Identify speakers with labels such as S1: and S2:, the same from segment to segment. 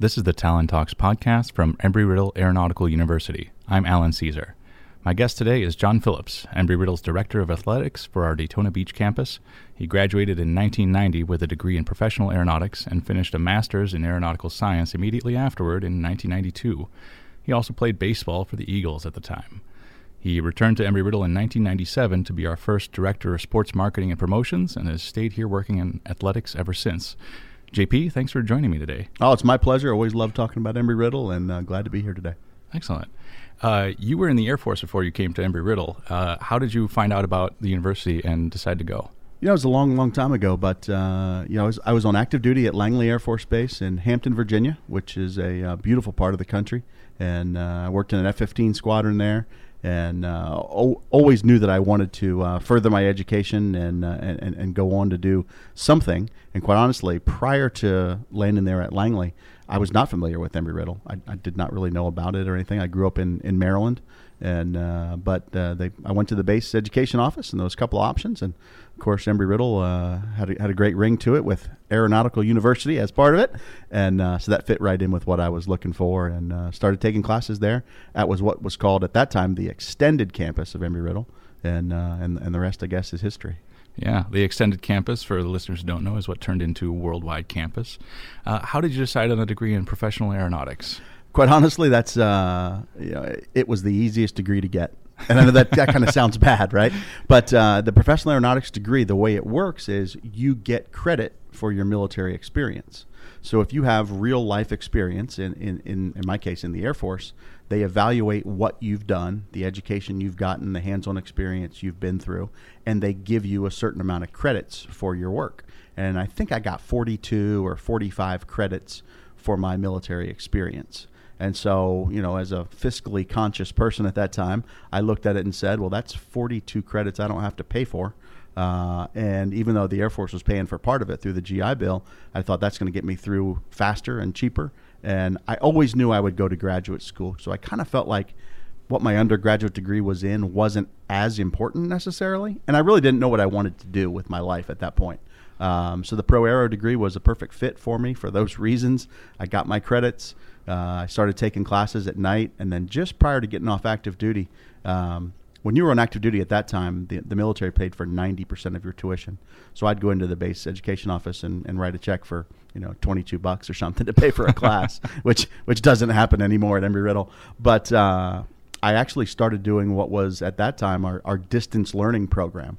S1: This is the Talent Talks podcast from Embry Riddle Aeronautical University. I'm Alan Caesar. My guest today is John Phillips, Embry Riddle's Director of Athletics for our Daytona Beach campus. He graduated in 1990 with a degree in professional aeronautics and finished a master's in aeronautical science immediately afterward in 1992. He also played baseball for the Eagles at the time. He returned to Embry Riddle in 1997 to be our first Director of Sports Marketing and Promotions and has stayed here working in athletics ever since. JP, thanks for joining me today.
S2: Oh, it's my pleasure. Always love talking about Embry Riddle, and uh, glad to be here today.
S1: Excellent. Uh, you were in the Air Force before you came to Embry Riddle. Uh, how did you find out about the university and decide to go?
S2: You know, it was a long, long time ago, but uh, you know, I was, I was, on active duty at Langley Air Force Base in Hampton, Virginia, which is a uh, beautiful part of the country, and uh, I worked in an F-15 squadron there and uh, o- always knew that I wanted to uh, further my education and, uh, and and go on to do something. And quite honestly, prior to landing there at Langley, I was not familiar with Embry Riddle. I, I did not really know about it or anything. I grew up in, in Maryland, and uh, but uh, they I went to the base education office and there was a couple of options, and of course Embry Riddle uh, had a, had a great ring to it with Aeronautical University as part of it, and uh, so that fit right in with what I was looking for, and uh, started taking classes there. That was what was called at that time the extended campus of Embry Riddle, and uh, and and the rest I guess is history.
S1: Yeah, the extended campus, for the listeners who don't know, is what turned into worldwide campus. how did you decide on a degree in professional aeronautics?
S2: quite honestly, that's uh, you know, it was the easiest degree to get. And I know that that kind of sounds bad, right? But uh, the professional aeronautics degree, the way it works is you get credit for your military experience. So if you have real life experience, in, in, in, in my case, in the Air Force, they evaluate what you've done, the education you've gotten, the hands on experience you've been through, and they give you a certain amount of credits for your work. And I think I got 42 or 45 credits for my military experience. And so, you know, as a fiscally conscious person at that time, I looked at it and said, well, that's 42 credits I don't have to pay for. Uh, and even though the Air Force was paying for part of it through the GI Bill, I thought that's going to get me through faster and cheaper. And I always knew I would go to graduate school. So I kind of felt like what my undergraduate degree was in wasn't as important necessarily. And I really didn't know what I wanted to do with my life at that point. Um, so the pro aero degree was a perfect fit for me for those reasons. I got my credits. Uh, I started taking classes at night, and then just prior to getting off active duty, um, when you were on active duty at that time, the, the military paid for 90% of your tuition. So I'd go into the base education office and, and write a check for, you know, 22 bucks or something to pay for a class, which, which doesn't happen anymore at Embry Riddle. But uh, I actually started doing what was at that time our, our distance learning program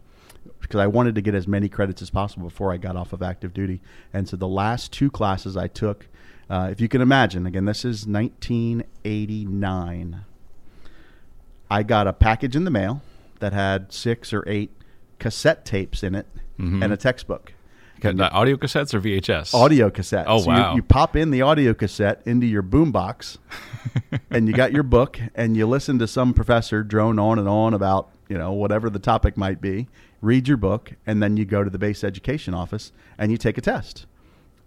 S2: because I wanted to get as many credits as possible before I got off of active duty. And so the last two classes I took – uh, if you can imagine, again, this is 1989. I got a package in the mail that had six or eight cassette tapes in it mm-hmm. and a textbook.
S1: The audio cassettes or VHS?
S2: Audio cassettes.
S1: Oh
S2: so
S1: wow!
S2: You, you, pop in the audio cassette into your boombox, and you got your book, and you listen to some professor drone on and on about you know whatever the topic might be. Read your book, and then you go to the base education office and you take a test.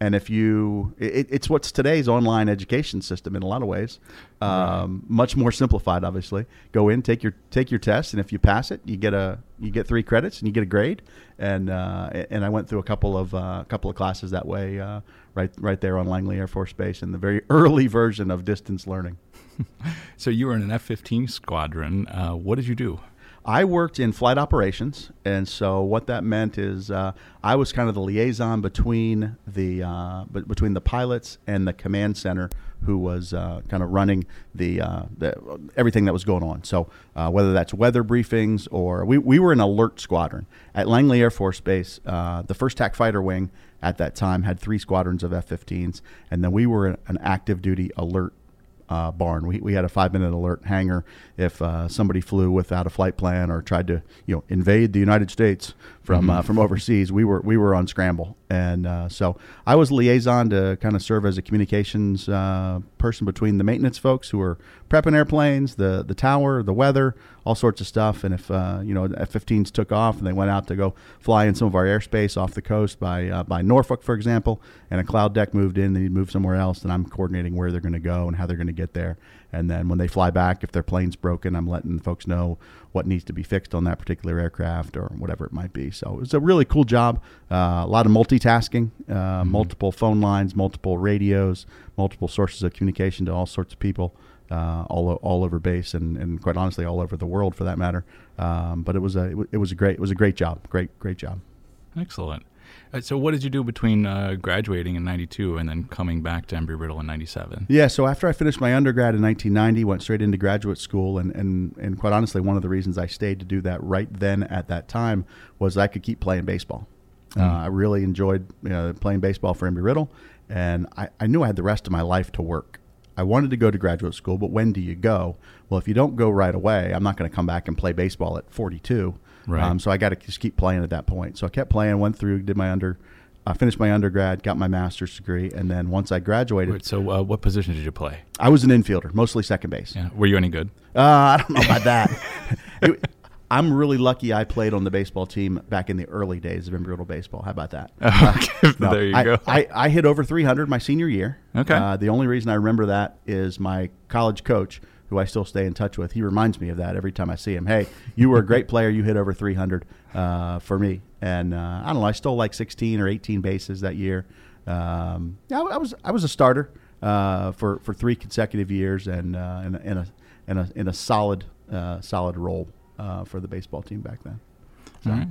S2: And if you, it, it's what's today's online education system in a lot of ways, um, right. much more simplified. Obviously, go in, take your take your test, and if you pass it, you get a you get three credits and you get a grade. And uh, and I went through a couple of uh, couple of classes that way, uh, right right there on Langley Air Force Base in the very early version of distance learning.
S1: so you were in an F fifteen squadron. Uh, what did you do?
S2: I worked in flight operations, and so what that meant is uh, I was kind of the liaison between the uh, between the pilots and the command center, who was uh, kind of running the, uh, the, everything that was going on. So uh, whether that's weather briefings or we, we were an alert squadron at Langley Air Force Base. Uh, the first TAC fighter wing at that time had three squadrons of F-15s, and then we were an active duty alert uh, barn. We, we had a five minute alert hangar if uh, somebody flew without a flight plan or tried to you know invade the United States from uh, mm-hmm. uh, from overseas. We were we were on scramble, and uh, so I was liaison to kind of serve as a communications uh, person between the maintenance folks who are prepping airplanes, the the tower, the weather, all sorts of stuff. And if uh, you know F-15s took off and they went out to go fly in some of our airspace off the coast by uh, by Norfolk, for example, and a cloud deck moved in, they need move somewhere else, then I'm coordinating where they're going to go and how they're going to get there. And then when they fly back, if their plane's broken, I'm letting folks know what needs to be fixed on that particular aircraft or whatever it might be. So it's a really cool job. Uh, a lot of multitasking, uh, mm-hmm. multiple phone lines, multiple radios, multiple sources of communication to all sorts of people. Uh, all, all over base and, and quite honestly all over the world for that matter. Um, but it was a it was a great it was a great job, great great job.
S1: Excellent. Uh, so, what did you do between uh, graduating in '92 and then coming back to Embry Riddle in '97?
S2: Yeah, so after I finished my undergrad in 1990, went straight into graduate school, and, and, and quite honestly, one of the reasons I stayed to do that right then at that time was I could keep playing baseball. Mm. Uh, I really enjoyed you know, playing baseball for Embry Riddle, and I, I knew I had the rest of my life to work. I wanted to go to graduate school, but when do you go? Well, if you don't go right away, I'm not going to come back and play baseball at 42. Right. Um, so I got to just keep playing at that point. So I kept playing, went through, did my under, I finished my undergrad, got my master's degree, and then once I graduated.
S1: Wait, so uh, what position did you play?
S2: I was an infielder, mostly second base.
S1: Yeah. Were you any good?
S2: Uh, I don't know about that. it, I'm really lucky I played on the baseball team back in the early days of Embry-Riddle baseball. How about that?
S1: No, there you
S2: I,
S1: go.
S2: I, I, hit over 300 my senior year.
S1: Okay.
S2: Uh, the only reason I remember that is my college coach, who I still stay in touch with. He reminds me of that every time I see him. Hey, you were a great player. You hit over 300 uh, for me. And uh, I don't know. I stole like 16 or 18 bases that year. Um, I, I, was I was a starter uh, for for three consecutive years and uh, in, in, a in a in a solid solid role uh, for the baseball team back then. So. Right.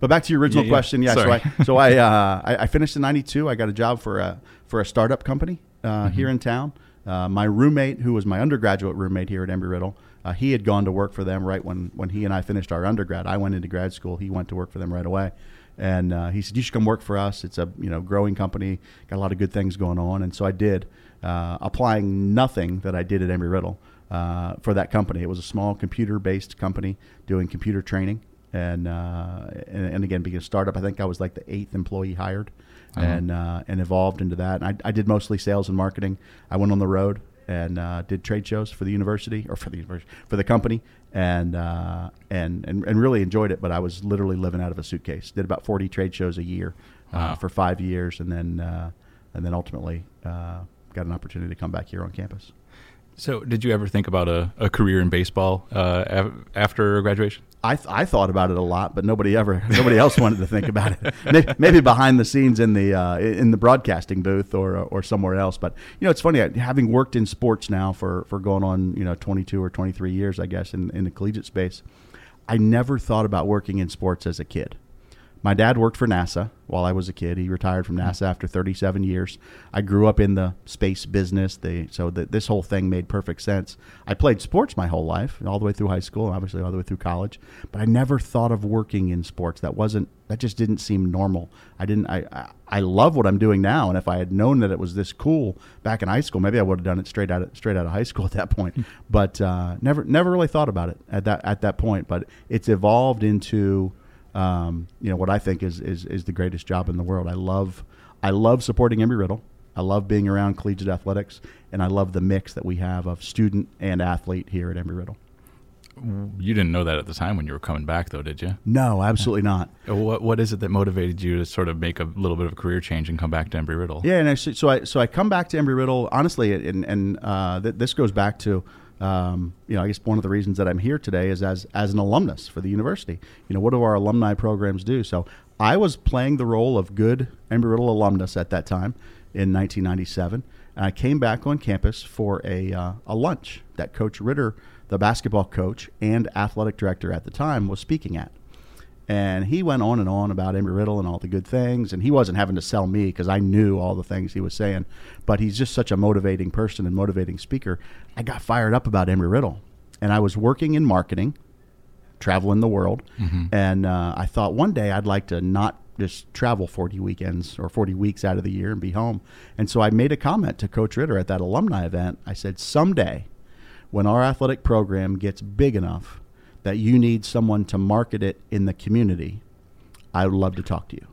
S2: But back to your original yeah, yeah. question, yeah. Sorry. So I so I, uh, I, I finished in '92. I got a job for a for a startup company uh, mm-hmm. here in town. Uh, my roommate, who was my undergraduate roommate here at Embry Riddle, uh, he had gone to work for them right when when he and I finished our undergrad. I went into grad school. He went to work for them right away. And uh, he said, "You should come work for us. It's a you know growing company, got a lot of good things going on." And so I did, uh, applying nothing that I did at Embry Riddle uh, for that company. It was a small computer-based company doing computer training, and, uh, and, and again, being a startup, I think I was like the eighth employee hired, uh-huh. and uh, and evolved into that. And I, I, did mostly sales and marketing. I went on the road and uh, did trade shows for the university or for the university for the company, and, uh, and and and really enjoyed it. But I was literally living out of a suitcase. Did about forty trade shows a year uh, wow. for five years, and then and then ultimately got an opportunity to come back here on campus.
S1: So, did you ever think about a, a career in baseball uh, after graduation?
S2: I, th- I thought about it a lot, but nobody ever nobody else wanted to think about it. Maybe, maybe behind the scenes in the uh, in the broadcasting booth or or somewhere else. But you know, it's funny having worked in sports now for, for going on you know 22 or 23 years, I guess, in, in the collegiate space. I never thought about working in sports as a kid. My dad worked for NASA while I was a kid. He retired from NASA after 37 years. I grew up in the space business, the, so that this whole thing made perfect sense. I played sports my whole life, all the way through high school, obviously all the way through college, but I never thought of working in sports. That wasn't that just didn't seem normal. I didn't. I, I, I love what I'm doing now, and if I had known that it was this cool back in high school, maybe I would have done it straight out of, straight out of high school at that point. But uh, never never really thought about it at that at that point. But it's evolved into um, you know what I think is, is is the greatest job in the world. I love I love supporting Embry Riddle. I love being around collegiate athletics, and I love the mix that we have of student and athlete here at Embry Riddle.
S1: You didn't know that at the time when you were coming back, though, did you?
S2: No, absolutely not.
S1: What What is it that motivated you to sort of make a little bit of a career change and come back to Embry Riddle?
S2: Yeah, and I, so I so I come back to Embry Riddle honestly, and and uh, th- this goes back to um, you know, I guess one of the reasons that I'm here today is as as an alumnus for the university. You know, what do our alumni programs do? So I was playing the role of good Embry Riddle alumnus at that time in 1997, and I came back on campus for a uh, a lunch that Coach Ritter, the basketball coach and athletic director at the time, was speaking at. And he went on and on about Embry Riddle and all the good things. And he wasn't having to sell me because I knew all the things he was saying. But he's just such a motivating person and motivating speaker. I got fired up about Embry Riddle. And I was working in marketing, traveling the world. Mm-hmm. And uh, I thought one day I'd like to not just travel 40 weekends or 40 weeks out of the year and be home. And so I made a comment to Coach Ritter at that alumni event. I said, someday when our athletic program gets big enough that you need someone to market it in the community, I would love to talk to you.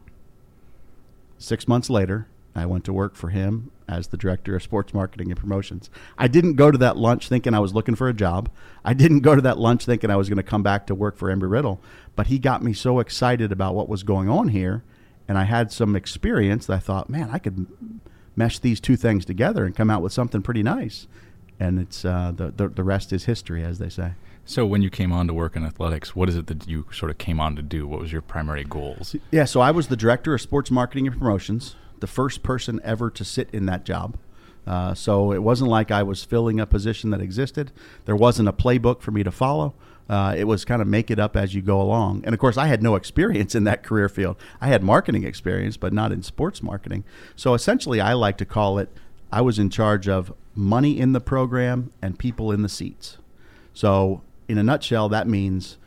S2: Six months later, I went to work for him as the director of sports marketing and promotions. I didn't go to that lunch thinking I was looking for a job. I didn't go to that lunch thinking I was going to come back to work for Embry Riddle, but he got me so excited about what was going on here, and I had some experience that I thought, man, I could mesh these two things together and come out with something pretty nice. And it's uh, the, the the rest is history, as they say.
S1: So when you came on to work in athletics, what is it that you sort of came on to do? What was your primary goals?
S2: Yeah, so I was the director of sports marketing and promotions, the first person ever to sit in that job. Uh, so it wasn't like I was filling a position that existed. There wasn't a playbook for me to follow. Uh, it was kind of make it up as you go along. And of course, I had no experience in that career field. I had marketing experience, but not in sports marketing. So essentially, I like to call it I was in charge of money in the program and people in the seats. So, in a nutshell, that means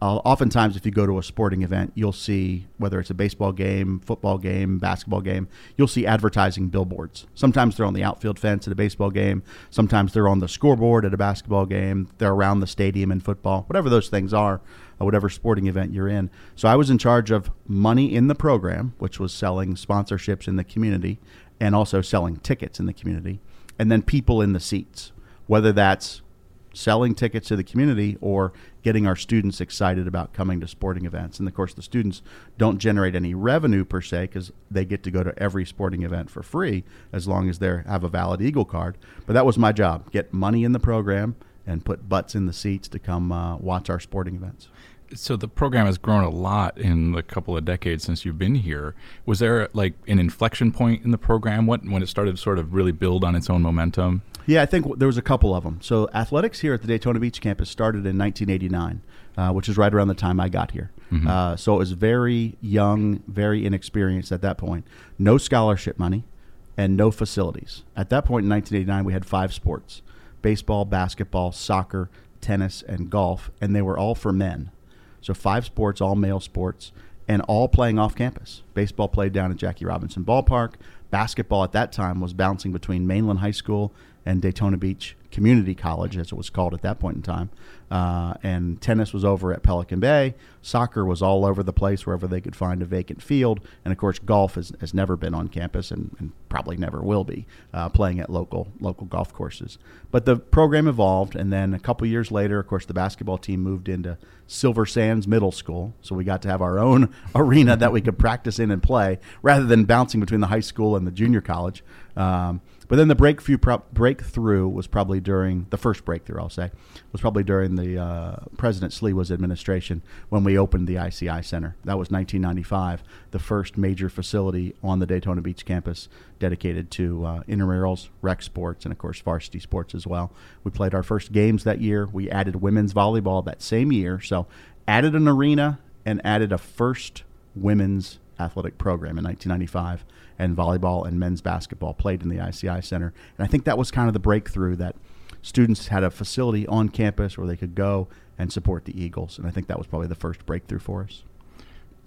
S2: uh, oftentimes if you go to a sporting event, you'll see whether it's a baseball game, football game, basketball game, you'll see advertising billboards. Sometimes they're on the outfield fence at a baseball game. Sometimes they're on the scoreboard at a basketball game. They're around the stadium in football, whatever those things are, or whatever sporting event you're in. So I was in charge of money in the program, which was selling sponsorships in the community and also selling tickets in the community, and then people in the seats, whether that's selling tickets to the community or getting our students excited about coming to sporting events. And of course, the students don't generate any revenue per se because they get to go to every sporting event for free as long as they have a valid Eagle card. But that was my job: get money in the program and put butts in the seats to come uh, watch our sporting events.
S1: So the program has grown a lot in the couple of decades since you've been here. Was there like an inflection point in the program? What when it started to sort of really build on its own momentum?
S2: Yeah, I think there was a couple of them. So athletics here at the Daytona Beach campus started in 1989, uh, which is right around the time I got here. Mm-hmm. Uh, so it was very young, very inexperienced at that point. No scholarship money and no facilities. At that point in 1989, we had five sports baseball, basketball, soccer, tennis, and golf, and they were all for men. So five sports, all male sports, and all playing off campus. Baseball played down at Jackie Robinson Ballpark. Basketball at that time was bouncing between Mainland High School and Daytona Beach Community College, as it was called at that point in time. Uh, and tennis was over at Pelican Bay. Soccer was all over the place wherever they could find a vacant field. And of course, golf has, has never been on campus and, and probably never will be uh, playing at local local golf courses. But the program evolved, and then a couple years later, of course, the basketball team moved into Silver Sands Middle School, so we got to have our own arena that we could practice in and play rather than bouncing between the high school and the junior college. Um, but then the breakthrough breakthrough was probably during the first breakthrough. I'll say was probably during the uh, President Sliwa's administration when we opened the ICI Center. That was 1995, the first major facility on the Daytona Beach campus dedicated to uh, intramurals, rec sports, and of course varsity sports as well. We played our first games that year. We added women's volleyball that same year, so added an arena and added a first women's athletic program in 1995 and volleyball and men's basketball played in the ICI Center. And I think that was kind of the breakthrough that students had a facility on campus where they could go and support the Eagles. And I think that was probably the first breakthrough for us.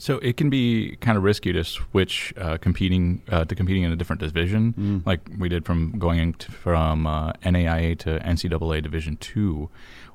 S1: So it can be kind of risky to switch uh, competing uh, to competing in a different division, mm. like we did from going from uh, NAIA to NCAA Division Two.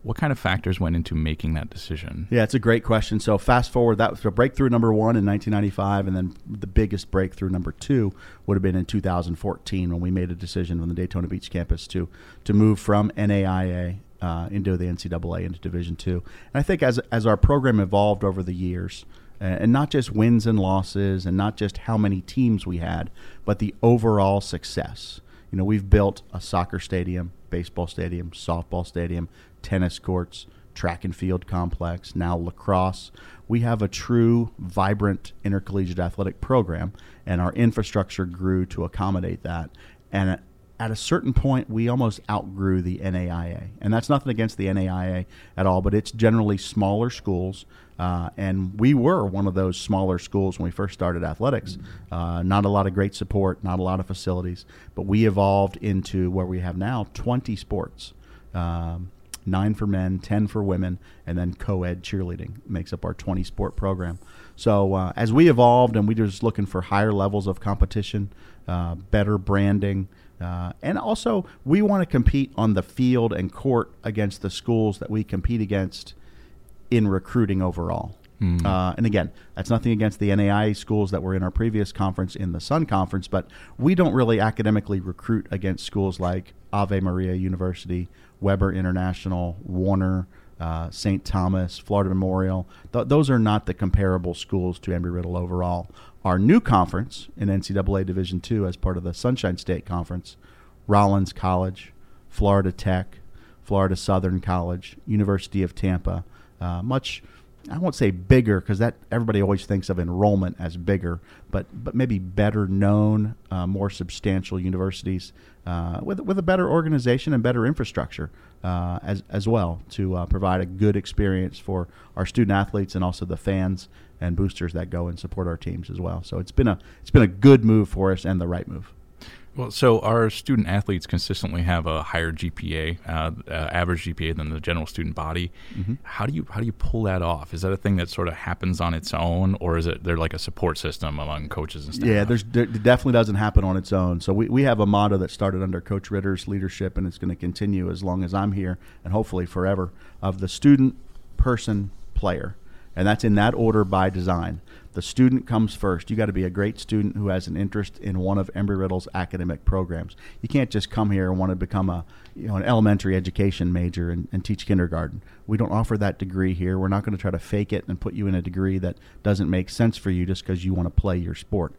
S1: What kind of factors went into making that decision?
S2: Yeah, it's a great question. So fast forward, that was a breakthrough number one in 1995, and then the biggest breakthrough number two would have been in 2014 when we made a decision on the Daytona Beach campus to to move from NAIA uh, into the NCAA into Division Two. And I think as as our program evolved over the years, and not just wins and losses, and not just how many teams we had, but the overall success. You know, we've built a soccer stadium, baseball stadium, softball stadium, tennis courts, track and field complex, now lacrosse. We have a true, vibrant intercollegiate athletic program, and our infrastructure grew to accommodate that. And at a certain point, we almost outgrew the NAIA. And that's nothing against the NAIA at all, but it's generally smaller schools. Uh, and we were one of those smaller schools when we first started athletics. Uh, not a lot of great support, not a lot of facilities, but we evolved into where we have now 20 sports. Um, nine for men, 10 for women, and then co ed cheerleading makes up our 20 sport program. So uh, as we evolved and we were just looking for higher levels of competition, uh, better branding, uh, and also we want to compete on the field and court against the schools that we compete against in recruiting overall. Mm. Uh, and again, that's nothing against the NAI schools that were in our previous conference in the Sun Conference, but we don't really academically recruit against schools like Ave Maria University Webber International, Warner, uh, St. Thomas, Florida Memorial. Th- those are not the comparable schools to Embry Riddle overall. Our new conference in NCAA Division II, as part of the Sunshine State Conference, Rollins College, Florida Tech, Florida Southern College, University of Tampa, uh, much I won't say bigger because that everybody always thinks of enrollment as bigger, but but maybe better known, uh, more substantial universities uh, with with a better organization and better infrastructure uh, as as well to uh, provide a good experience for our student athletes and also the fans and boosters that go and support our teams as well. So it's been a it's been a good move for us and the right move.
S1: Well, so our student athletes consistently have a higher GPA, uh, uh, average GPA than the general student body. Mm-hmm. How do you how do you pull that off? Is that a thing that sort of happens on its own, or is it there like a support system among coaches and stuff?
S2: Yeah, there's there definitely doesn't happen on its own. So we, we have a motto that started under Coach Ritter's leadership, and it's going to continue as long as I'm here, and hopefully forever. Of the student, person, player, and that's in that order by design. The student comes first. You got to be a great student who has an interest in one of Embry Riddle's academic programs. You can't just come here and want to become a you know an elementary education major and, and teach kindergarten. We don't offer that degree here. We're not going to try to fake it and put you in a degree that doesn't make sense for you just because you want to play your sport.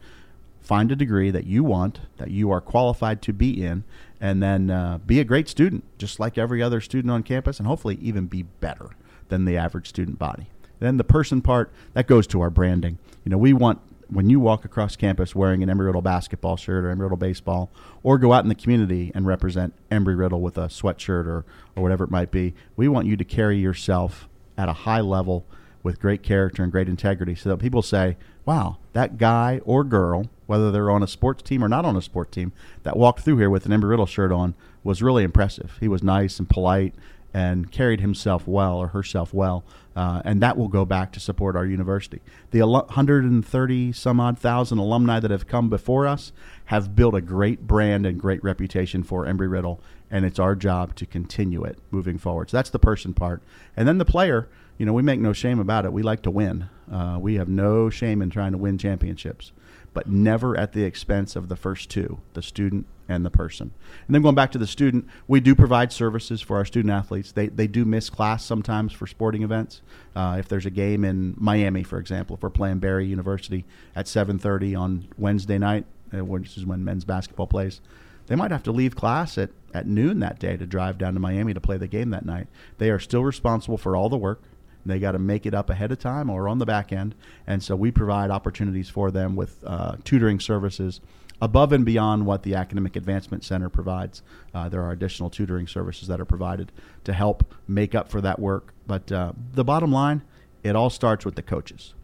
S2: Find a degree that you want, that you are qualified to be in, and then uh, be a great student, just like every other student on campus, and hopefully even be better than the average student body. Then the person part that goes to our branding. You know, we want when you walk across campus wearing an Embry Riddle basketball shirt or Embry Riddle baseball, or go out in the community and represent Embry Riddle with a sweatshirt or or whatever it might be, we want you to carry yourself at a high level with great character and great integrity, so that people say, "Wow, that guy or girl, whether they're on a sports team or not on a sports team, that walked through here with an Embry Riddle shirt on was really impressive. He was nice and polite." And carried himself well or herself well, uh, and that will go back to support our university. The 130 some odd thousand alumni that have come before us have built a great brand and great reputation for Embry Riddle, and it's our job to continue it moving forward. So that's the person part, and then the player. You know, we make no shame about it. We like to win. Uh, we have no shame in trying to win championships but never at the expense of the first two, the student and the person. And then going back to the student, we do provide services for our student athletes. They, they do miss class sometimes for sporting events. Uh, if there's a game in Miami, for example, if we're playing Barry University at 7.30 on Wednesday night, uh, which is when men's basketball plays, they might have to leave class at, at noon that day to drive down to Miami to play the game that night. They are still responsible for all the work. They got to make it up ahead of time or on the back end. And so we provide opportunities for them with uh, tutoring services above and beyond what the Academic Advancement Center provides. Uh, there are additional tutoring services that are provided to help make up for that work. But uh, the bottom line, it all starts with the coaches.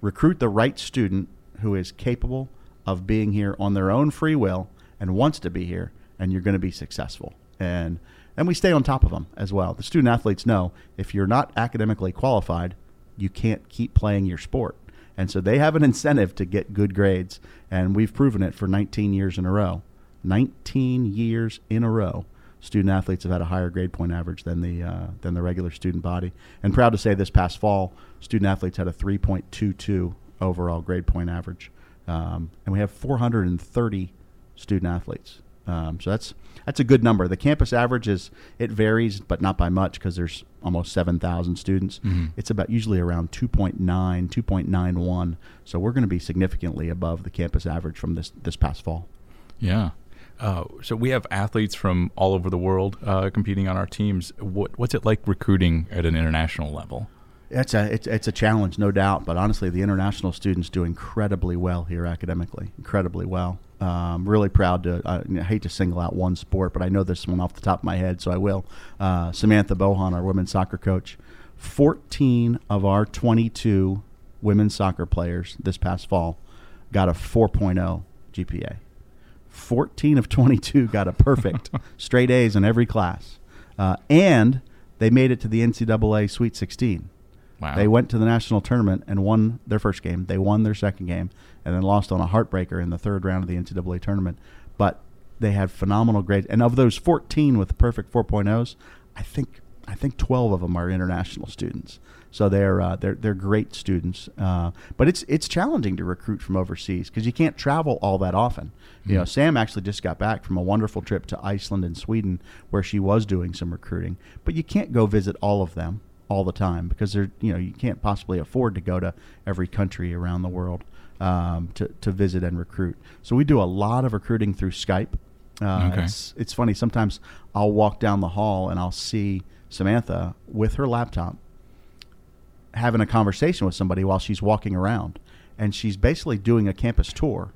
S2: Recruit the right student who is capable of being here on their own free will and wants to be here, and you're going to be successful. And and we stay on top of them as well. The student athletes know if you're not academically qualified, you can't keep playing your sport. And so they have an incentive to get good grades, and we've proven it for 19 years in a row. 19 years in a row, student athletes have had a higher grade point average than the uh, than the regular student body. And proud to say, this past fall, student athletes had a 3.22 overall grade point average, um, and we have 430 student athletes. Um, so that's that's a good number. The campus average is it varies, but not by much because there's almost seven thousand students. Mm-hmm. It's about usually around 2.9, 2.91. So we're going to be significantly above the campus average from this this past fall.
S1: Yeah. Uh, so we have athletes from all over the world uh, competing on our teams. What, what's it like recruiting at an international level?
S2: It's a it's, it's a challenge, no doubt. But honestly, the international students do incredibly well here academically, incredibly well. Um, really proud to. I, I, hate to single out one sport, but I know this one off the top of my head, so I will. Uh, Samantha Bohan, our women's soccer coach, 14 of our 22 women's soccer players this past fall got a 4.0 GPA. 14 of 22 got a perfect, straight A's in every class, uh, and they made it to the NCAA Sweet 16. Wow. They went to the national tournament and won their first game. They won their second game and then lost on a heartbreaker in the third round of the NCAA tournament. But they had phenomenal grades. And of those 14 with perfect 4.0s, I think I think 12 of them are international students. So they're uh, they're they're great students. Uh, but it's it's challenging to recruit from overseas because you can't travel all that often. Mm-hmm. You know, Sam actually just got back from a wonderful trip to Iceland and Sweden where she was doing some recruiting. But you can't go visit all of them all the time because they're you know you can't possibly afford to go to every country around the world um, to to visit and recruit. So we do a lot of recruiting through Skype. Uh, okay. It's it's funny sometimes I'll walk down the hall and I'll see Samantha with her laptop having a conversation with somebody while she's walking around, and she's basically doing a campus tour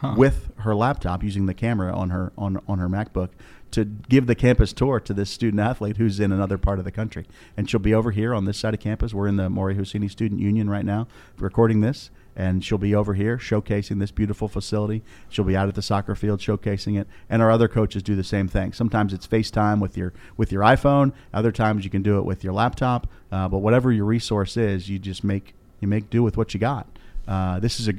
S1: Huh.
S2: with her laptop using the camera on her on on her MacBook to give the campus tour to this student athlete who's in another part of the country. And she'll be over here on this side of campus. We're in the Mori Hosseini Student Union right now recording this. And she'll be over here showcasing this beautiful facility. She'll be out at the soccer field showcasing it. And our other coaches do the same thing. Sometimes it's FaceTime with your with your iPhone. Other times you can do it with your laptop. Uh, but whatever your resource is, you just make you make do with what you got. Uh, this is a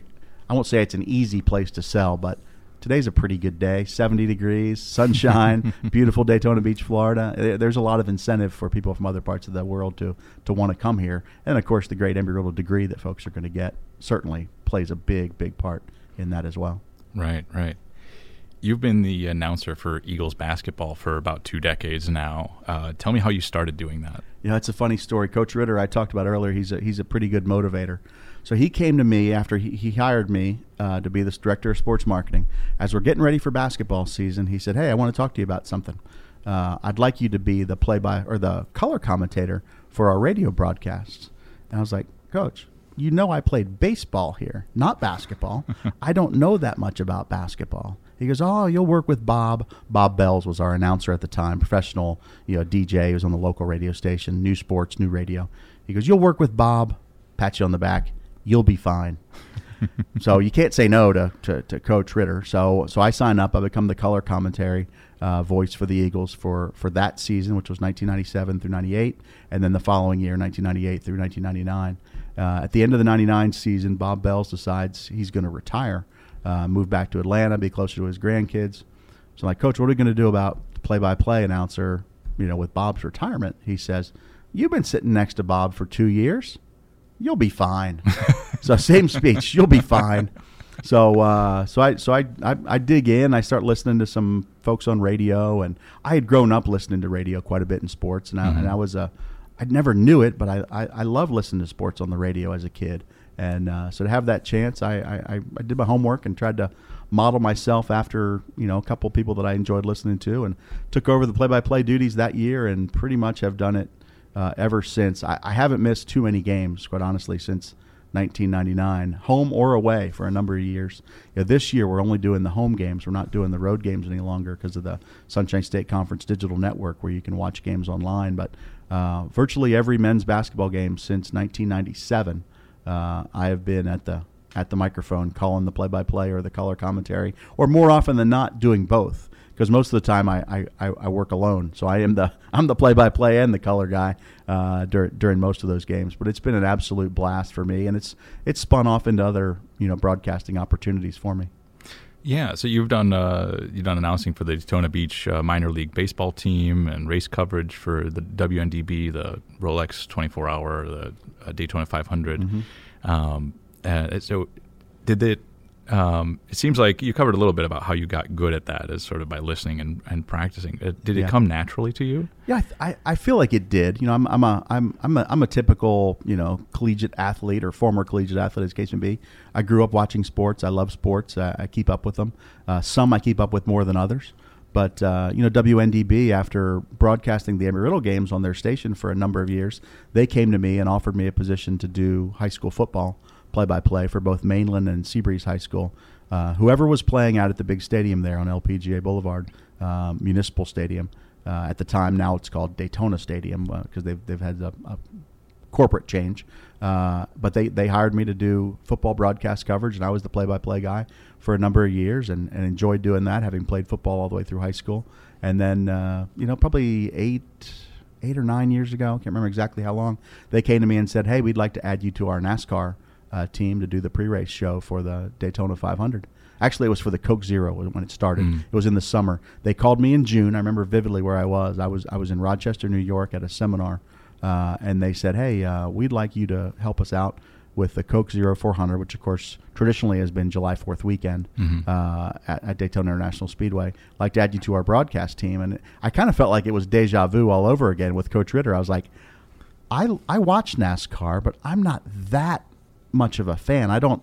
S2: I won't say it's an easy place to sell, but today's a pretty good day 70 degrees sunshine beautiful daytona beach florida there's a lot of incentive for people from other parts of the world to to want to come here and of course the great embry-riddle degree that folks are going to get certainly plays a big big part in that as well
S1: Right, right. You've been the announcer for Eagles basketball for about two decades now. Uh, tell me how you started doing that.
S2: You know, it's a funny story. Coach Ritter, I talked about earlier, he's a, he's a pretty good motivator. So he came to me after he, he hired me uh, to be this director of sports marketing. As we're getting ready for basketball season, he said, "Hey, I want to talk to you about something. Uh, I'd like you to be the play by or the color commentator for our radio broadcasts." And I was like, "Coach, you know I played baseball here, not basketball. I don't know that much about basketball." He goes, "Oh, you'll work with Bob. Bob Bells was our announcer at the time, professional, you know, DJ. He was on the local radio station, new sports, new radio. He goes, "You'll work with Bob. Pat you on the back. You'll be fine." so you can't say no to, to, to Coach Ritter. So so I sign up. I become the color commentary uh, voice for the Eagles for, for that season, which was 1997 through 98, and then the following year, 1998 through 1999. Uh, at the end of the 99 season, Bob Bells decides he's going to retire, uh, move back to Atlanta, be closer to his grandkids. So I'm like, Coach, what are we going to do about the play-by-play announcer? You know, with Bob's retirement, he says, "You've been sitting next to Bob for two years. You'll be fine." so same speech, you'll be fine. So uh, so I so I, I I dig in. I start listening to some folks on radio, and I had grown up listening to radio quite a bit in sports, and I, and I was a I never knew it, but I, I, I love listening to sports on the radio as a kid. And uh, so to have that chance, I, I, I- I did my homework and tried to model myself after you know a couple people that I enjoyed listening to, and took over the play-by-play duties that year, and pretty much have done it uh, ever since. I, I haven't missed too many games, quite honestly, since 1999, home or away, for a number of years. You know, this year we're only doing the home games. We're not doing the road games any longer because of the Sunshine State Conference digital network, where you can watch games online. But uh, virtually every men's basketball game since 1997, uh, I have been at the at the microphone calling the play-by-play or the color commentary, or more often than not doing both. Because most of the time I, I, I work alone, so I am the I'm the play-by-play and the color guy uh, dur- during most of those games. But it's been an absolute blast for me, and it's it's spun off into other you know broadcasting opportunities for me.
S1: Yeah, so you've done uh, you've done announcing for the Daytona Beach uh, minor league baseball team and race coverage for the WNDB, the Rolex 24 hour, the uh, Daytona 500.
S2: Mm-hmm.
S1: Um, and so, did it? Um, it seems like you covered a little bit about how you got good at that, as sort of by listening and, and practicing. Uh, did
S2: Yeah.
S1: it come naturally to you?
S2: Yeah, I, th- I, I feel like it did. You know, I'm, I'm a I'm I'm a I'm a typical you know collegiate athlete or former collegiate athlete, as case may be. I grew up watching sports. I love sports. I, I keep up with them. Uh, some I keep up with more than others. But uh, you know, WNDB after broadcasting the Embry-Riddle games on their station for a number of years, they came to me and offered me a position to do high school football play-by-play for both Mainland and Seabreeze High School. Uh, whoever was playing out at the big stadium there on LPGA Boulevard, um, Municipal Stadium uh, at the time. Now it's called Daytona Stadium because they've they've had a, a corporate change. Uh, but they, they hired me to do football broadcast coverage, and I was the play-by-play guy for a number of years, and, and enjoyed doing that, having played football all the way through high school. And then, uh, you know, probably eight eight or nine years ago, I can't remember exactly how long, they came to me and said, "Hey, we'd like to add you to our NASCAR uh, team to do the pre-race show for the Daytona 500." Actually, it was for the Coke Zero when it started.
S1: Mm.
S2: It was in the summer. They called me in June. I remember vividly where I was. I was I was in Rochester, New York, at a seminar, uh, and they said, "Hey, uh, we'd like you to help us out with the Coke Zero 400, which of course traditionally has been July 4th weekend
S1: Mhm.
S2: uh, at, at Daytona International Speedway. Like to add you to our broadcast team, and I kind of felt like it was deja vu all over again with Coach Ritter. I was like, I I watch NASCAR, but I'm not that much of a fan. I don't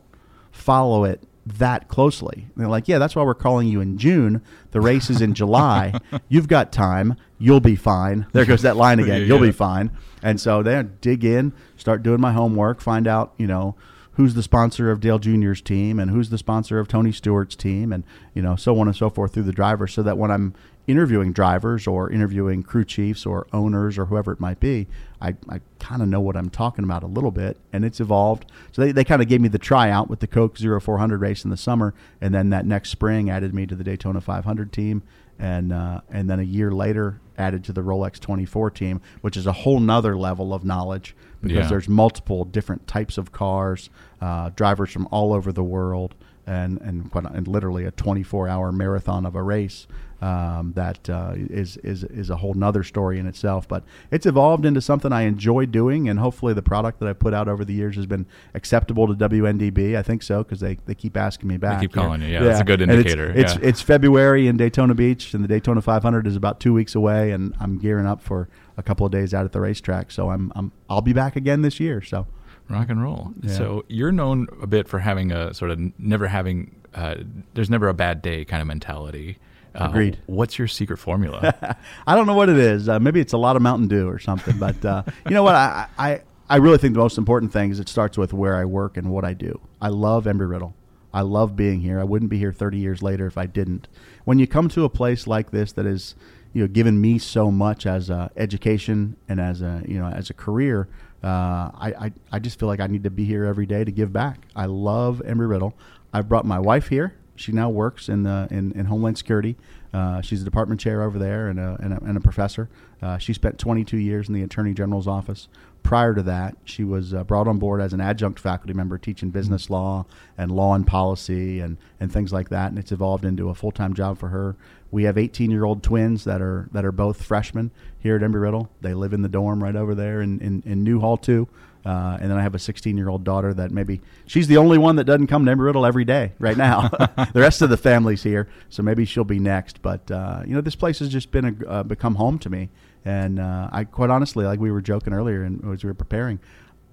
S2: follow it that closely. And they're like, yeah, that's why we're calling you in June. The race is in July. You've got time. You'll be fine. There goes that line again. You'll
S1: Yeah.
S2: be fine. And so they dig in, start doing my homework, find out, you know, who's the sponsor of Dale Jr.'s team and who's the sponsor of Tony Stewart's team and, you know, so on and so forth through the drivers so that when I'm interviewing drivers or interviewing crew chiefs or owners or whoever it might be, I, I kind of know what I'm talking about a little bit, and it's evolved. So they, they kind of gave me the tryout with the Coke Zero 400 race in the summer, and then that next spring added me to the Daytona 500 team, and uh, and then a year later added to the Rolex 24 team, which is a whole nother level of knowledge because
S1: Yeah.
S2: there's multiple different types of cars, uh, drivers from all over the world, and and, quite, and literally a 24 hour marathon of a race um, that uh, is is is a whole nother story in itself. But it's evolved into something I enjoy doing, and hopefully the product that I put out over the years has been acceptable to WNDB. I think so because they, they keep asking me back.
S1: They
S2: keep
S1: calling you. Yeah, that's a good
S2: it's-
S1: indicator.
S2: It's,
S1: Yeah.
S2: it's February in Daytona Beach, and the Daytona 500 is about two weeks away, and I'm gearing up for a couple of days out at the racetrack. So I'm, I'm I'll be back again this year. So
S1: rock and roll.
S2: Yeah.
S1: So you're known a bit for having a sort of never having, uh, there's never a bad day kind of mentality. Uh,
S2: Agreed.
S1: What's your secret formula?
S2: I don't know what it is. Uh, maybe it's a lot of Mountain Dew or something. But uh, you know what? I, I I really think the most important thing is it starts with where I work and what I do. I love Embry Riddle. I love being here. I wouldn't be here 30 years later if I didn't. When you come to a place like this that is, you know, given me so much as a education and as a you know as a career, uh, I, I I just feel like I need to be here every day to give back. I love Embry Riddle. I've brought my wife here. She now works in the in, in Homeland Security. Uh, she's a department chair over there and a, and a, and a professor. Uh, she spent 22 years in the Attorney General's office. Prior to that, she was uh, brought on board as an adjunct faculty member teaching business law and law and policy and, and things like that. And it's evolved into a full time job for her. We have 18 year old twins that are that are both freshmen here at Embry Riddle. They live in the dorm right over there in, in, in Newhall too. Uh, and then I have a 16 year old daughter that maybe she's the only one that doesn't come to Embry Riddle every day right now. the rest of the family's here, so maybe she'll be next. But uh, you know, this place has just been a, uh, become home to me, and uh, I quite honestly, like we were joking earlier, and as we were preparing,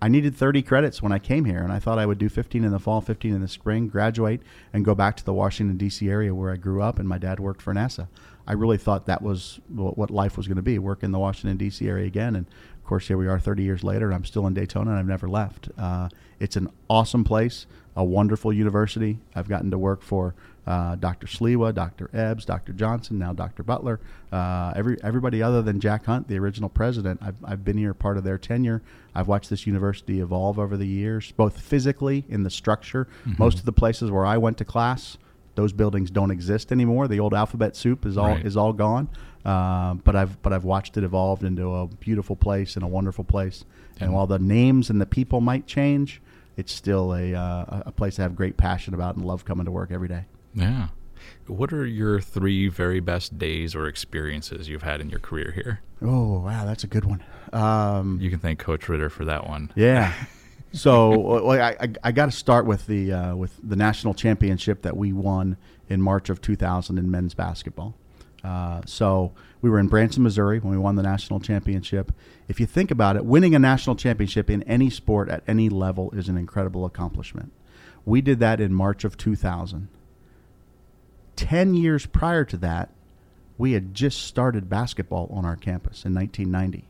S2: I needed 30 credits when I came here, and I thought I would do 15 in the fall, 15 in the spring, graduate, and go back to the Washington D.C. area where I grew up, and my dad worked for NASA. I really thought that was what life was going to be, work in the Washington D.C. area again, and course here we are 30 years later, and I'm still in Daytona, and I've never left. Uh, it's an awesome place, a wonderful university. I've gotten to work for uh, Dr. Sliwa, Dr. Ebbs, Dr. Johnson, now Dr. Butler, uh, every everybody other than Jack Hunt, the original president. I've, I've been here part of their tenure. I've watched this university evolve over the years, both physically in the structure. Most of the places where I went to class, those buildings don't exist anymore. The old alphabet soup is all
S1: Right.
S2: is all gone. Uh, but I've but I've watched it evolve into a beautiful place and a wonderful place. And while the names and the people might change, it's still a uh, a place I have great passion about and love coming to work every day.
S1: yeah. What are your three very best days or experiences you've had in your career here?
S2: Oh wow, that's a good one. Um,
S1: You can thank Coach Ritter for that one.
S2: Yeah. So well, I, I, I got to start with the uh, with the national championship that we won in March of 2000 in men's basketball. Uh, so we were in Branson, Missouri when we won the national championship. If you think about it, winning a national championship in any sport at any level is an incredible accomplishment. We did that in March of 2000. Ten years prior to that, we had just started basketball on our campus in 1990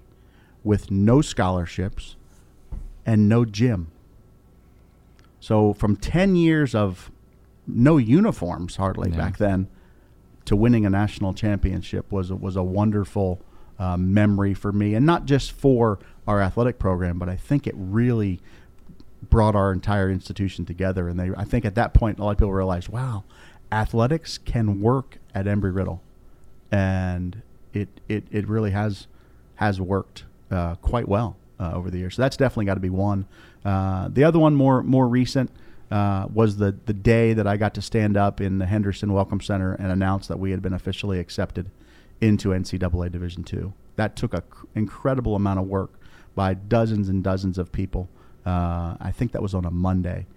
S2: with no scholarships and no gym. So from 10 years of no uniforms hardly
S1: Yeah.
S2: back then to winning a national championship was was a wonderful uh, memory for me and not just for our athletic program but I think it really brought our entire institution together and they I think at that point a lot of people realized wow athletics can work at Embry Riddle and it it, it really has has worked uh, quite well uh, over the years. So that's definitely got to be one. Uh, the other one, more more recent, uh, was the the day that I got to stand up in the Henderson Welcome Center and announce that we had been officially accepted into NCAA Division two. That took an incredible amount of work by dozens and dozens of people. Uh, I think that was on a Monday.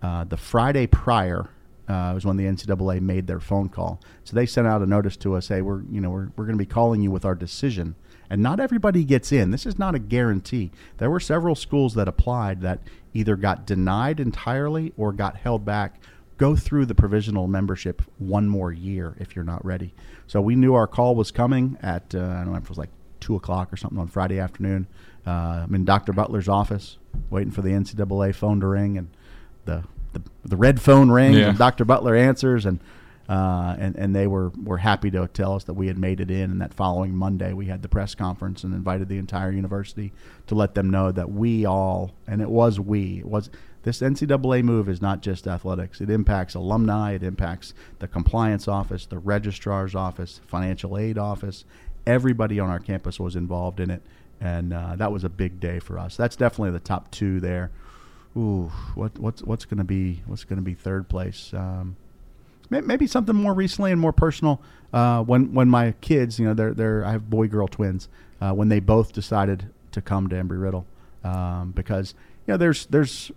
S2: Uh, the Friday prior uh, was when the NCAA made their phone call. So they sent out a notice to us, "Hey, we're you know we're, we're going to be calling you with our decision." And not everybody gets in. This is not a guarantee. There were several schools that applied that either got denied entirely or got held back go through the provisional membership one more year if you're not ready. So we knew our call was coming at uh, I don't know if it was like two o'clock or something on Friday afternoon. Uh, I'm in Dr. Butler's office, waiting for the NCAA phone to ring, and the the, the red phone rings,
S1: Yeah.
S2: and Dr. Butler answers, and uh, and and they were were happy to tell us that we had made it in. And that following Monday, we had the press conference and invited the entire university to let them know that we all, and it was we, it was this NCAA move is not just athletics. It impacts alumni. It impacts the compliance office, the registrar's office, financial aid office. Everybody on our campus was involved in it, and uh, that was a big day for us. That's definitely the top two there. Ooh, what what's what's going to be what's going to be third place? Um, maybe something more recently and more personal. Uh, when when my kids, you know, they're they're I have boy girl twins. Uh, when they both decided to come to Embry Riddle, um, because you know there's there's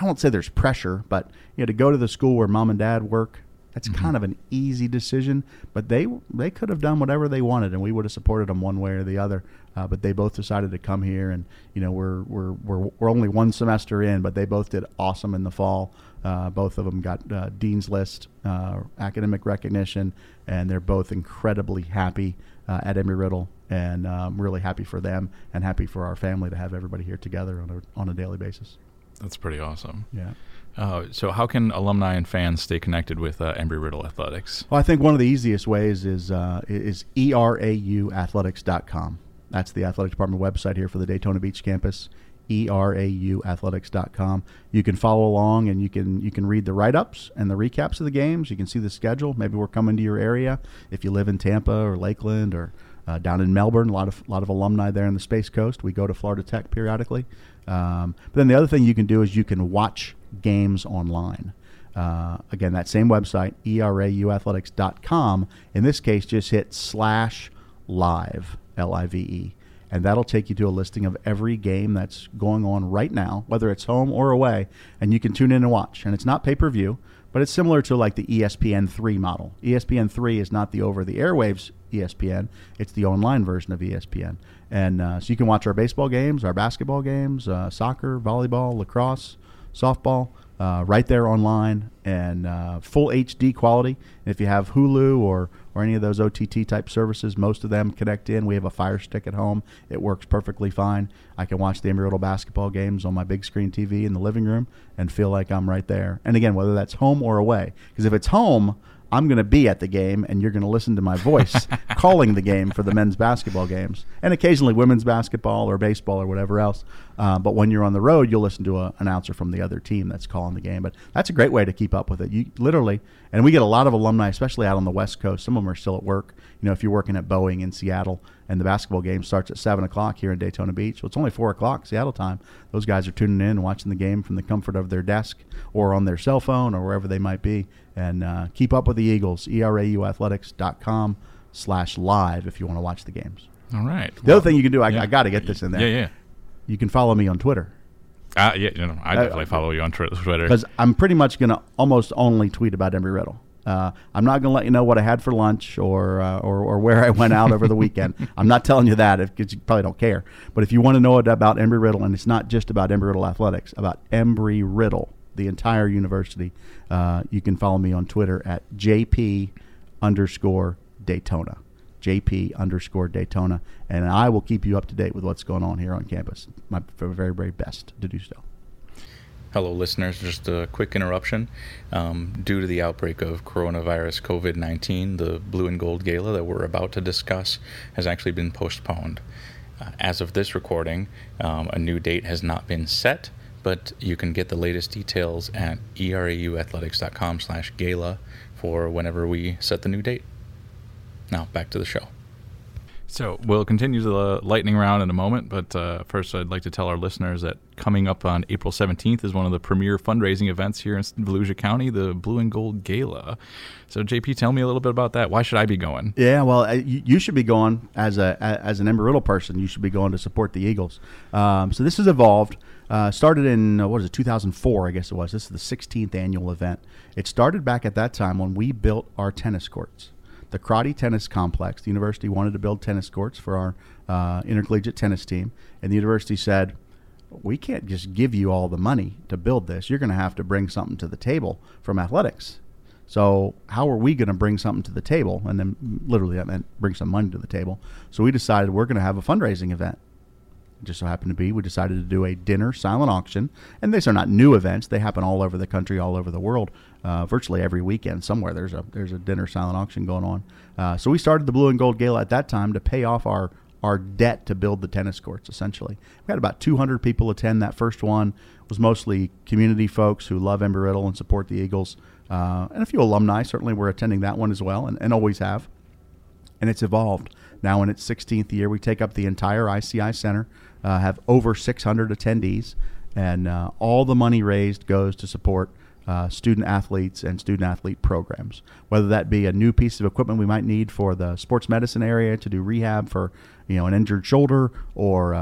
S2: I won't say there's pressure, but you know to go to the school where mom and dad work. That's kind of an easy decision, but they they could have done whatever they wanted, and we would have supported them one way or the other. Uh, but they both decided to come here, and you know we're we're we're we're only one semester in, but they both did awesome in the fall. Uh, both of them got uh, dean's list, uh, academic recognition, and they're both incredibly happy uh, at Embry Riddle, and um, really happy for them, and happy for our family to have everybody here together on a on a daily basis.
S1: That's pretty awesome.
S2: Yeah.
S1: Uh, so, how can alumni and fans stay connected with uh, Embry Riddle Athletics?
S2: Well, I think one of the easiest ways is uh, is erauathletics.com. That's the athletic department website here for the Daytona Beach campus. erauathletics.com. You can follow along and you can you can read the write-ups and the recaps of the games. You can see the schedule. Maybe we're coming to your area if you live in Tampa or Lakeland or uh, down in Melbourne. A lot of lot of alumni there in the Space Coast. We go to Florida Tech periodically. Um, but then the other thing you can do is you can watch games online. Uh, again, that same website, erauathletics.com. In this case, just hit slash live, L I V E. And that'll take you to a listing of every game that's going on right now, whether it's home or away. And you can tune in and watch. And it's not pay per view, but it's similar to like the ESPN 3 model. ESPN 3 is not the over the airwaves ESPN, it's the online version of ESPN. And uh, so you can watch our baseball games, our basketball games, uh, soccer, volleyball, lacrosse, softball, uh, right there online and uh, full HD quality. And if you have Hulu or, or any of those OTT type services, most of them connect in. We have a Fire Stick at home. It works perfectly fine. I can watch the Embry Riddle basketball games on my big screen TV in the living room and feel like I'm right there. And again, whether that's home or away. Because if it's home, I'm going to be at the game and you're going to listen to my voice calling the game for the men's basketball games and occasionally women's basketball or baseball or whatever else. Uh, but when you're on the road, you'll listen to an announcer from the other team that's calling the game. But that's a great way to keep up with it. You literally, and we get a lot of alumni, especially out on the West Coast. Some of them are still at work. You know, if you're working at Boeing in Seattle and the basketball game starts at 7 o'clock here in Daytona Beach, well, it's only 4 o'clock Seattle time. Those guys are tuning in and watching the game from the comfort of their desk or on their cell phone or wherever they might be. And uh, keep up with the Eagles, erauathletics.com slash live if you want to watch the games.
S1: All right.
S2: The other thing you can do, I,
S1: yeah.
S2: I got to get this in there.
S1: Yeah, yeah.
S2: You can follow me on Twitter
S1: Uh, yeah, you know, I definitely follow you on Twi- Twitter.
S2: because I'm pretty much going to almost only tweet about Embry Riddle. Uh, I'm not going to let you know what I had for lunch or, uh, or or where I went out over the weekend. I'm not telling you that because you probably don't care. But if you want to know about Embry Riddle, and it's not just about Embry Riddle athletics, about Embry Riddle, the entire university, uh, you can follow me on Twitter at JP underscore Daytona. JP underscore Daytona, and I will keep you up to date with what's going on here on campus. My very, very best to do so.
S1: Hello, listeners. Just a quick interruption. Um, due to the outbreak of coronavirus COVID 19, the Blue and Gold Gala that we're about to discuss has actually been postponed. Uh, as of this recording, um, a new date has not been set, but you can get the latest details at erauathletics.com slash gala for whenever we set the new date. Now, back to the show. So we'll continue the lightning round in a moment, but uh, first I'd like to tell our listeners that coming up on April 17th is one of the premier fundraising events here in Volusia County, the Blue and Gold Gala. So JP, tell me a little bit about that. Why should I be going?
S2: Yeah, well, uh, you, you should be going as a a- as an Embry Riddle person. You should be going to support the Eagles. Um, so this has evolved. Uh, started in uh, what is it, 2004? I guess it was. This is the 16th annual event. It started back at that time when we built our tennis courts. The Crotty Tennis Complex. The university wanted to build tennis courts for our uh, intercollegiate tennis team, and the university said, we can't just give you all the money to build this. You're going to have to bring something to the table from athletics. So how are we going to bring something to the table? And then literally that meant bring some money to the table. So we decided we're going to have a fundraising event. Just so happened to be we decided to do a dinner silent auction, and these are not new events. They happen all over the country, all over the world. Uh, virtually every weekend, somewhere there's a there's a dinner silent auction going on. Uh, so we started the Blue and Gold Gala at that time to pay off our our debt to build the tennis courts. Essentially, we had about 200 people attend that first one. It was mostly community folks who love Embry-Riddle and support the Eagles, uh, and a few alumni certainly were attending that one as well, and, and always have. And it's evolved. Now in its 16th year, we take up the entire ICI Center, uh, have over 600 attendees, and uh, all the money raised goes to support uh, student athletes and student athlete programs. Whether that be a new piece of equipment we might need for the sports medicine area to do rehab for you know an injured shoulder, or uh,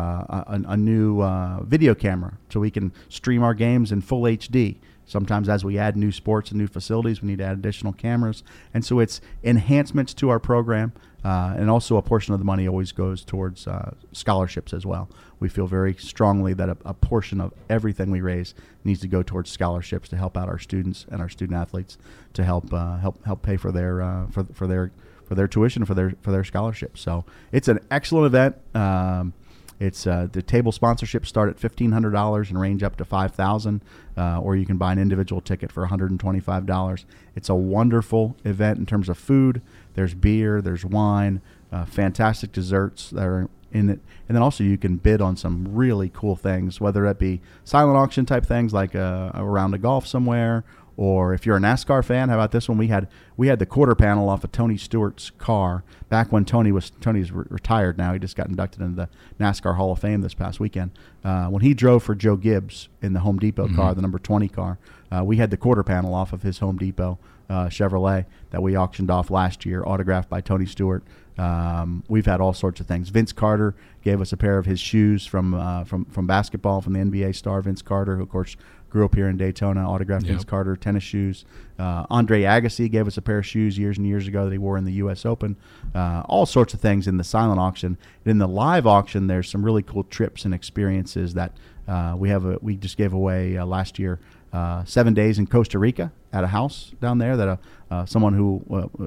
S2: a, a, new uh, video camera so we can stream our games in full HD. Sometimes, as we add new sports and new facilities, we need to add additional cameras, and so it's enhancements to our program. Uh, and also, a portion of the money always goes towards uh, scholarships as well. We feel very strongly that a, a, portion of everything we raise needs to go towards scholarships to help out our students and our student athletes to help uh, help help pay for their uh, for for their for their tuition for their for their scholarships. So it's an excellent event. Um, it's uh, the table sponsorships start at fifteen hundred dollars and range up to five thousand, uh, or you can buy an individual ticket for one hundred and twenty-five dollars. It's a wonderful event in terms of food. There's beer, there's wine, uh, fantastic desserts that are in it, and then also you can bid on some really cool things, whether it be silent auction type things like uh, around a golf somewhere, or if you're a NASCAR fan, how about this one? We had we had the quarter panel off of Tony Stewart's car back when Tony was Tony's re- retired. Now he just got inducted into the NASCAR Hall of Fame this past weekend. Uh, when he drove for Joe Gibbs in the Home Depot mm-hmm. car, the number 20 car, uh, we had the quarter panel off of his Home Depot uh, Chevrolet that we auctioned off last year, autographed by Tony Stewart. Um, we've had all sorts of things. Vince Carter gave us a pair of his shoes from uh, from from basketball from the NBA star Vince Carter, who of course grew up here in Daytona, autographed yep. Vince Carter tennis shoes. Uh, Andre Agassi gave us a pair of shoes years and years ago that he wore in the U.S. Open. Uh, all sorts of things in the silent auction. And in the live auction, there's some really cool trips and experiences that uh, we have. A, we just gave away uh, last year. Uh, seven days in Costa Rica at a house down there that a uh, someone who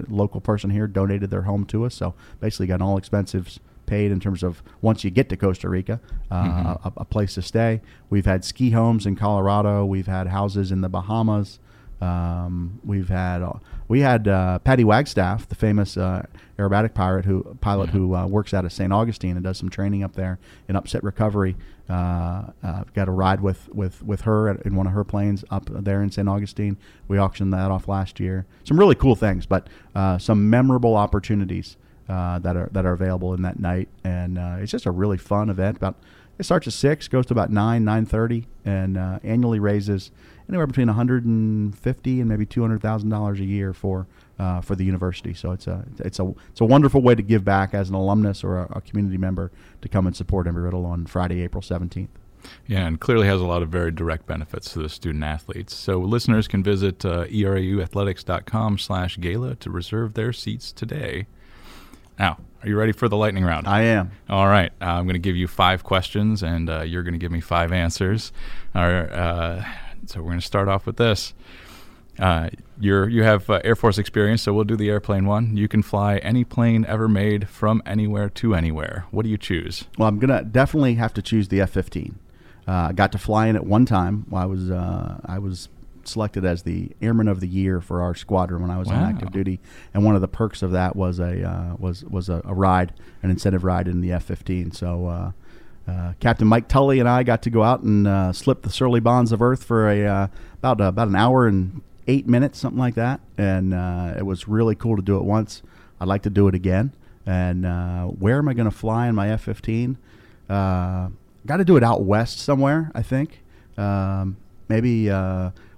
S2: local person here donated their home to us. So basically, got all expenses paid in terms of once you get to Costa Rica, uh, mm-hmm. a, a, place to stay. We've had ski homes in Colorado. We've had houses in the Bahamas. Um, we've had uh, we had uh, Patty Wagstaff, the famous uh, aerobatic pirate who pilot who uh, works out of St. Augustine and does some training up there in upset recovery. Uh, uh, got a ride with, with, with her in one of her planes up there in St. Augustine. We auctioned that off last year. Some really cool things, but some memorable opportunities uh, that are that are available in that night, and uh, it's just a really fun event. About it starts at six, goes to about nine, nine thirty, and uh, annually raises anywhere between one hundred and fifty and maybe two hundred thousand dollars a year for uh, for the university. So it's a it's a it's a wonderful way to give back as an alumnus or a, a community member to come and support Embry-Riddle on Friday, April seventeenth.
S1: Yeah, and clearly has a lot of very direct benefits to the student athletes. So listeners can visit uh, erauathletics.com slash gala to reserve their seats today. Now, are you ready for the lightning round?
S2: I am.
S1: All right. Uh, I'm going to give you five questions, and uh, you're going to give me five answers. uh, so we're going to start off with this. Uh, you're you have uh, Air Force experience, so we'll do the airplane one. You can fly any plane ever made from anywhere to anywhere. What do you choose?
S2: Well, I'm gonna definitely have to choose the F-15. Uh, I got to fly in it one time. I was I was selected as the Airman of the Year for our squadron when I was wow. on active duty, and one of the perks of that was a uh, was was a, a, ride, an incentive ride in the F-15. So. Uh, uh, Captain Mike Tully and I got to go out and uh, slip the surly bonds of Earth for a uh, about about an hour and eight minutes, something like that, and uh, it was really cool to do it once. I'd like to do it again. And where am I going to fly in my F-15? got to do it out west somewhere, I think. Um, maybe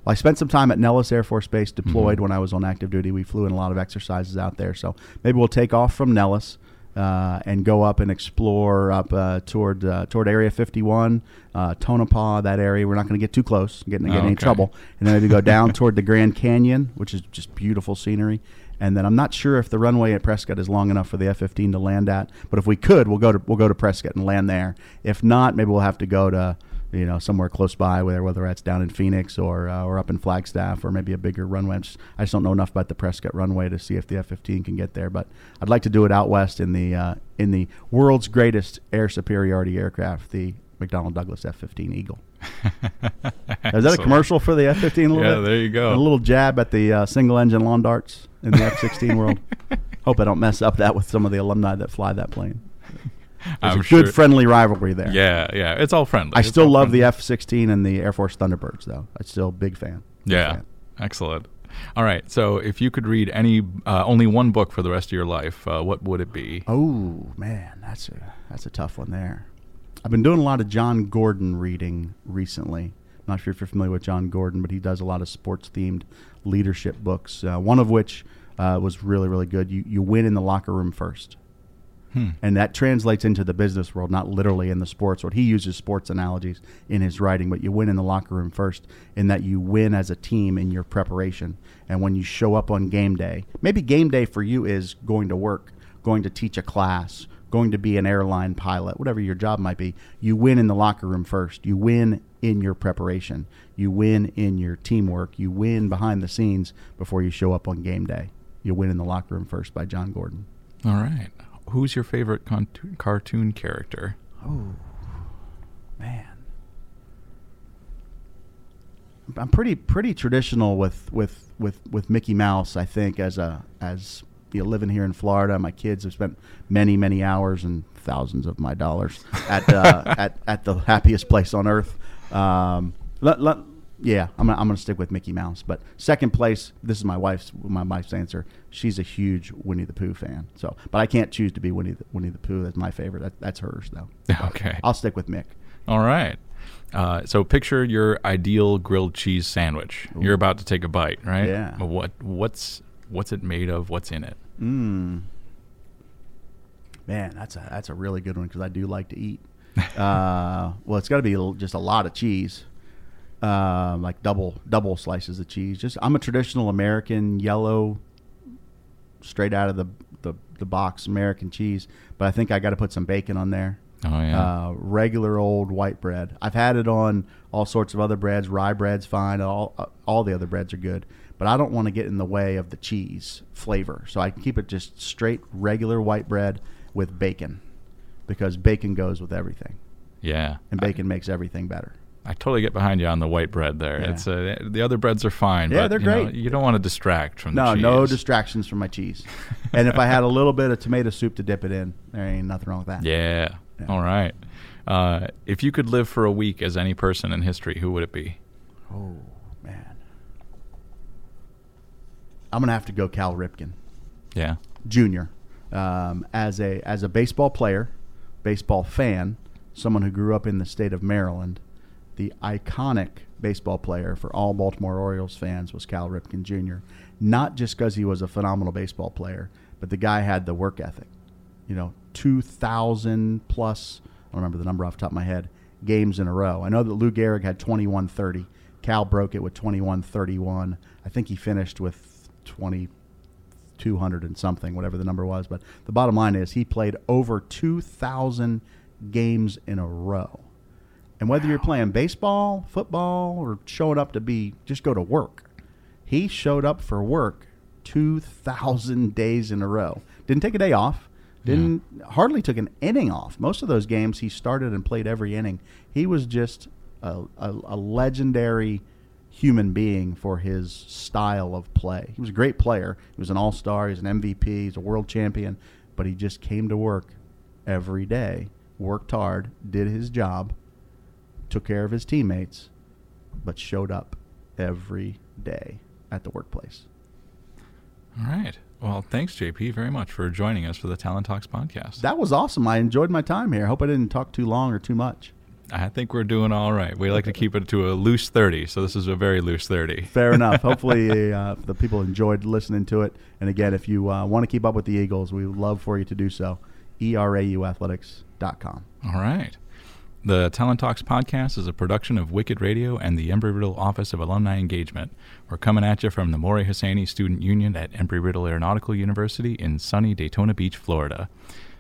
S2: well, I spent some time at Nellis Air Force Base deployed mm-hmm. when I was on active duty. We flew in a lot of exercises out there. So maybe we'll take off from Nellis uh, and go up and explore up uh, toward uh, toward Area 51, uh, Tonopah, that area. We're not going to get too close, getting get in any trouble. And then maybe go down toward the Grand Canyon, which is just beautiful scenery. And then I'm not sure if the runway at Prescott is long enough for the F-15 to land at. But if we could, we'll go to we'll go to Prescott and land there. If not, maybe we'll have to go to you know, somewhere close by, whether whether that's down in Phoenix or uh, or up in Flagstaff or maybe a bigger runway. I just, I just don't know enough about the Prescott runway to see if the F-15 can get there. But I'd like to do it out west in the uh, in the world's greatest air superiority aircraft, the McDonnell Douglas F-15 Eagle. Is that a commercial for the F-15? A little
S1: Yeah,
S2: bit?
S1: there you go.
S2: And a little jab at the uh, single-engine lawn darts in the F-16 world. Hope I don't mess up that with some of the alumni that fly that plane. There's
S1: I'm
S2: a
S1: sure.
S2: good friendly rivalry there.
S1: yeah, yeah, it's all friendly.
S2: I
S1: It's
S2: still love
S1: friendly.
S2: the F 16 and the Air Force Thunderbirds, though. I'm still a big fan. Big
S1: Yeah,
S2: fan.
S1: excellent. All right, so if you could read any, uh, only one book for the rest of your life, uh, what would it be?
S2: Oh man, that's a that's a tough one there. I've been doing a lot of Jon Gordon reading recently. I'm not sure if you're familiar with Jon Gordon, but he does a lot of sports themed leadership books. Uh, one of which uh, was really really good. You you win in the locker room first.
S1: Hmm.
S2: And that translates into the business world, not literally in the sports world. He uses sports analogies in his writing, but you win in the locker room first, in that you win as a team in your preparation. And when you show up on game day, maybe game day for you is going to work, going to teach a class, going to be an airline pilot, whatever your job might be. You win in the locker room first. You win in your preparation. You win in your teamwork. You win behind the scenes before you show up on game day. You win in the locker room first by Jon Gordon.
S1: All right, who's your favorite con- cartoon character?
S2: Oh, man. I'm pretty pretty traditional with with with with Mickey Mouse. I think as a as you know, living here in Florida, my kids have spent many many hours and thousands of my dollars at uh, at at the happiest place on earth. Um, let, let, yeah, I'm gonna, I'm gonna stick with Mickey Mouse. But second place, this is my wife's my wife's answer. She's a huge Winnie the Pooh fan. So, but I can't choose to be Winnie the, Winnie the Pooh. That's my favorite. That, that's hers though.
S1: Okay.
S2: I'll stick with Mick.
S1: All right. Uh, so picture your ideal grilled cheese sandwich. You're about to take a bite, right?
S2: Yeah.
S1: But What what's what's it made of? What's in it?
S2: Mm. Man, that's a that's a really good one because I do like to eat. uh, well, it's got to be just a lot of cheese, uh, like double double slices of cheese. Just I'm a traditional American yellow, straight out of the the, the box American cheese, but I think I got to put some bacon on there.
S1: Oh yeah.
S2: Uh, regular old white bread. I've had it on all sorts of other breads. Rye bread's fine. All uh, all the other breads are good, but I don't want to get in the way of the cheese flavor. So I can keep it just straight regular white bread with bacon, because bacon goes with everything,
S1: yeah.
S2: and bacon makes everything better.
S1: I totally get behind you on the white bread there.
S2: Yeah.
S1: It's uh, the other breads are fine.
S2: Yeah,
S1: but,
S2: they're
S1: you know,
S2: great.
S1: you don't want to distract from
S2: No,
S1: the cheese.
S2: no distractions from my cheese. and if I had a little bit of tomato soup to dip it in, there ain't nothing wrong with that.
S1: Yeah.
S2: Yeah.
S1: All right. Uh, if you could live for a week as any person in history, who would it be?
S2: Oh man, I'm gonna have to go Cal Ripken.
S1: Yeah.
S2: Junior, um, as a as a baseball player, baseball fan, someone who grew up in the state of Maryland, the iconic baseball player for all Baltimore Orioles fans was Cal Ripken Jr. Not just because he was a phenomenal baseball player, but the guy had the work ethic. You know, two thousand plus. I don't remember the number off the top of my head. Games in a row. I know that Lou Gehrig had twenty one thirty. Cal broke it with twenty one thirty one. I think he finished with 2200 and something, whatever the number was. But the bottom line is he played over 2,000 games in a row. And whether you're playing baseball, football, or showing up to be just go to work, he showed up for work 2,000 days in a row. Didn't take a day off. Didn't hardly took an inning off. Most of those games he started and played every inning. He was just a, a, a legendary human being for his style of play. He was a great player. He was an all star. He's an MVP. He's a world champion. But he just came to work every day, worked hard, did his job, took care of his teammates, but showed up every day at the workplace.
S1: All right. Well, thanks, JP, very much for joining us for the Talent Talks podcast.
S2: That was awesome. I enjoyed my time here. I hope I didn't talk too long or too much.
S1: I think we're doing all right. We like to keep it to a loose 30, so this is a very loose 30.
S2: Fair enough. Hopefully, uh, the people enjoyed listening to it. And again, if you uh, want to keep up with the Eagles, we would love for you to do so. E ERAUathletics.com.
S1: All right. The Talent Talks podcast is a production of Wicked Radio and the Embry Riddle Office of Alumni Engagement. We're coming at you from the Mori Hosseini Student Union at Embry Riddle Aeronautical University in sunny Daytona Beach, Florida.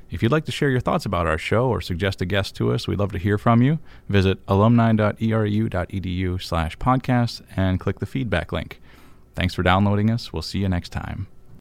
S1: If you'd like to share your thoughts about our show or suggest a guest to us, we'd love to hear from you. Visit alumni.erau.edu slash podcast and click the feedback link. Thanks for downloading us. We'll see you next time.